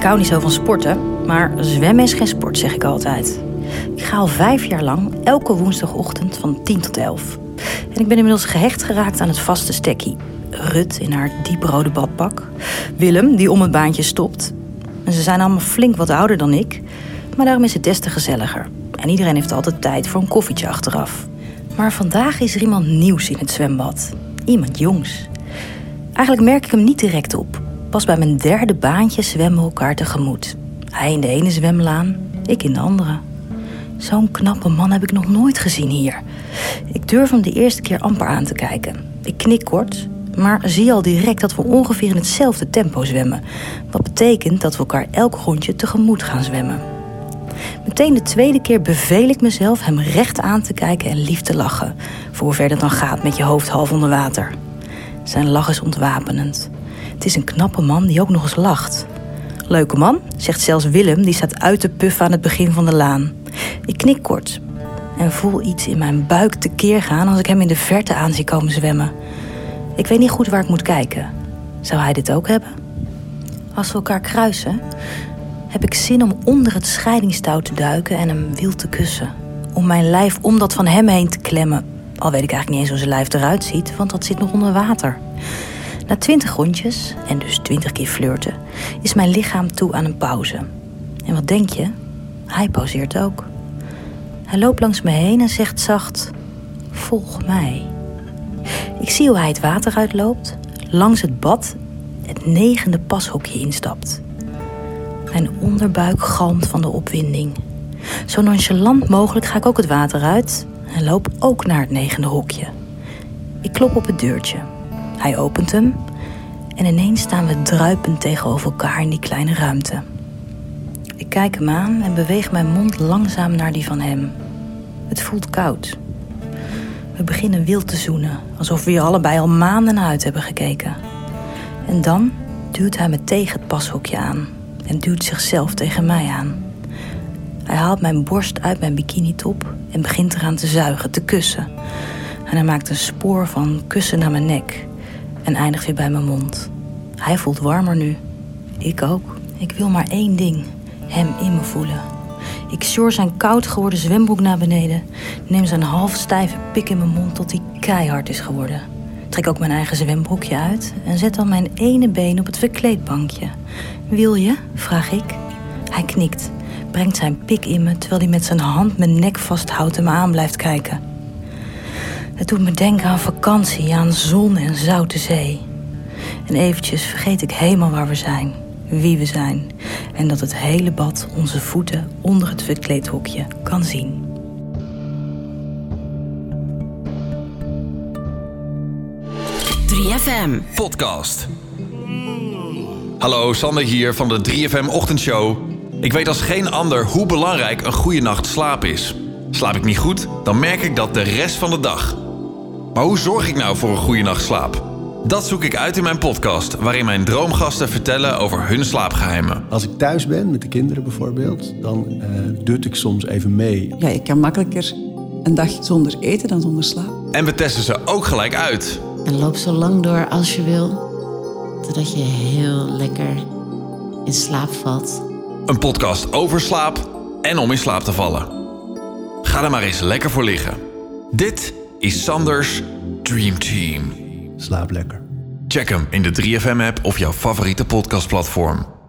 Ik hou niet zo van sporten, maar zwemmen is geen sport, zeg ik altijd. Ik ga al vijf jaar lang elke woensdagochtend van 10 tot 11. En ik ben inmiddels gehecht geraakt aan het vaste stekkie. Rut in haar dieprode badpak. Willem, die om het baantje stopt. En ze zijn allemaal flink wat ouder dan ik. Maar daarom is het des te gezelliger. En iedereen heeft altijd tijd voor een koffietje achteraf. Maar vandaag is er iemand nieuws in het zwembad. Iemand jongs. Eigenlijk merk ik hem niet direct op. Pas bij mijn derde baantje zwemmen we elkaar tegemoet. Hij in de ene zwemlaan, ik in de andere. Zo'n knappe man heb ik nog nooit gezien hier. Ik durf hem de eerste keer amper aan te kijken. Ik knik kort, maar zie al direct dat we ongeveer in hetzelfde tempo zwemmen. Wat betekent dat we elkaar elk rondje tegemoet gaan zwemmen. Meteen de tweede keer beveel ik mezelf hem recht aan te kijken en lief te lachen. Voor hoever dat dan gaat met je hoofd half onder water. Zijn lach is ontwapenend. Het is een knappe man die ook nog eens lacht. Leuke man, zegt zelfs Willem, die staat uit te puffen aan het begin van de laan. Ik knik kort en voel iets in mijn buik tekeer gaan als ik hem in de verte aan zie komen zwemmen. Ik weet niet goed waar ik moet kijken. Zou hij dit ook hebben? Als we elkaar kruisen, heb ik zin om onder het scheidingstouw te duiken en hem wild te kussen. Om mijn lijf om dat van hem heen te klemmen. Al weet ik eigenlijk niet eens hoe zijn lijf eruit ziet, want dat zit nog onder water. Na twintig rondjes, en dus twintig keer flirten, is mijn lichaam toe aan een pauze. En wat denk je? Hij pauzeert ook. Hij loopt langs me heen en zegt zacht: Volg mij. Ik zie hoe hij het water uitloopt, langs het bad, het negende pashokje instapt. Mijn onderbuik galmt van de opwinding. Zo nonchalant mogelijk ga ik ook het water uit en loop ook naar het negende hokje. Ik klop op het deurtje. Hij opent hem en ineens staan we druipend tegenover elkaar in die kleine ruimte. Ik kijk hem aan en beweeg mijn mond langzaam naar die van hem. Het voelt koud. We beginnen wild te zoenen, alsof we je allebei al maanden uit hebben gekeken. En dan duwt hij me tegen het pashokje aan en duwt zichzelf tegen mij aan. Hij haalt mijn borst uit mijn bikinitop en begint eraan te zuigen, te kussen. En hij maakt een spoor van kussen naar mijn nek en eindigt weer bij mijn mond. Hij voelt warmer nu. Ik ook. Ik wil maar één ding: hem in me voelen. Ik sjor zijn koud geworden zwembroek naar beneden. Neem zijn half stijve pik in mijn mond tot hij keihard is geworden. Trek ook mijn eigen zwembroekje uit en zet dan mijn ene been op het verkleedbankje. Wil je? vraag ik. Hij knikt, brengt zijn pik in me terwijl hij met zijn hand mijn nek vasthoudt en me aan blijft kijken. Het doet me denken aan vakantie, aan zon en zoute zee. En eventjes vergeet ik helemaal waar we zijn, wie we zijn. En dat het hele bad onze voeten onder het verkleedhokje kan zien. FM Podcast. Hallo, Sander hier van de 3FM Ochtendshow. Ik weet als geen ander hoe belangrijk een goede nacht slaap is. Slaap ik niet goed, dan merk ik dat de rest van de dag. Maar hoe zorg ik nou voor een goede nacht slaap? Dat zoek ik uit in mijn podcast, waarin mijn droomgasten vertellen over hun slaapgeheimen. Als ik thuis ben, met de kinderen bijvoorbeeld, dan uh, dut ik soms even mee. Ja, ik kan makkelijker een dag zonder eten dan zonder slaap. En we testen ze ook gelijk uit. En loop zo lang door als je wil, totdat je heel lekker in slaap valt. Een podcast over slaap en om in slaap te vallen. Ga er maar eens lekker voor liggen. Dit is Sanders Dream Team. Slaap lekker. Check hem in de 3FM-app of jouw favoriete podcastplatform.